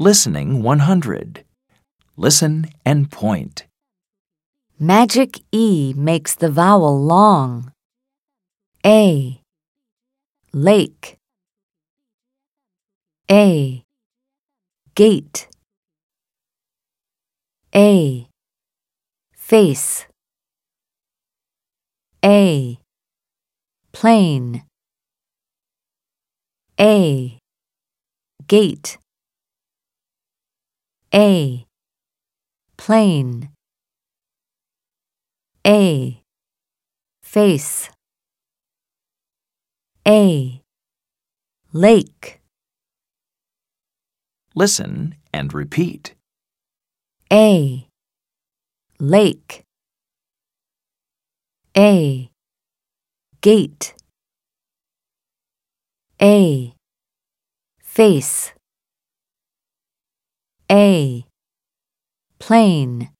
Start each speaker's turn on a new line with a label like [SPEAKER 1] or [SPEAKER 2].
[SPEAKER 1] Listening 100. Listen and point.
[SPEAKER 2] Magic E makes the vowel long. A. Lake. A. Gate. A. Face. A. Plane. A. Gate. A. Plane. A. Face. A. Lake.
[SPEAKER 1] Listen and repeat.
[SPEAKER 2] A. Lake. A. Gate. A. Face. A. Plane.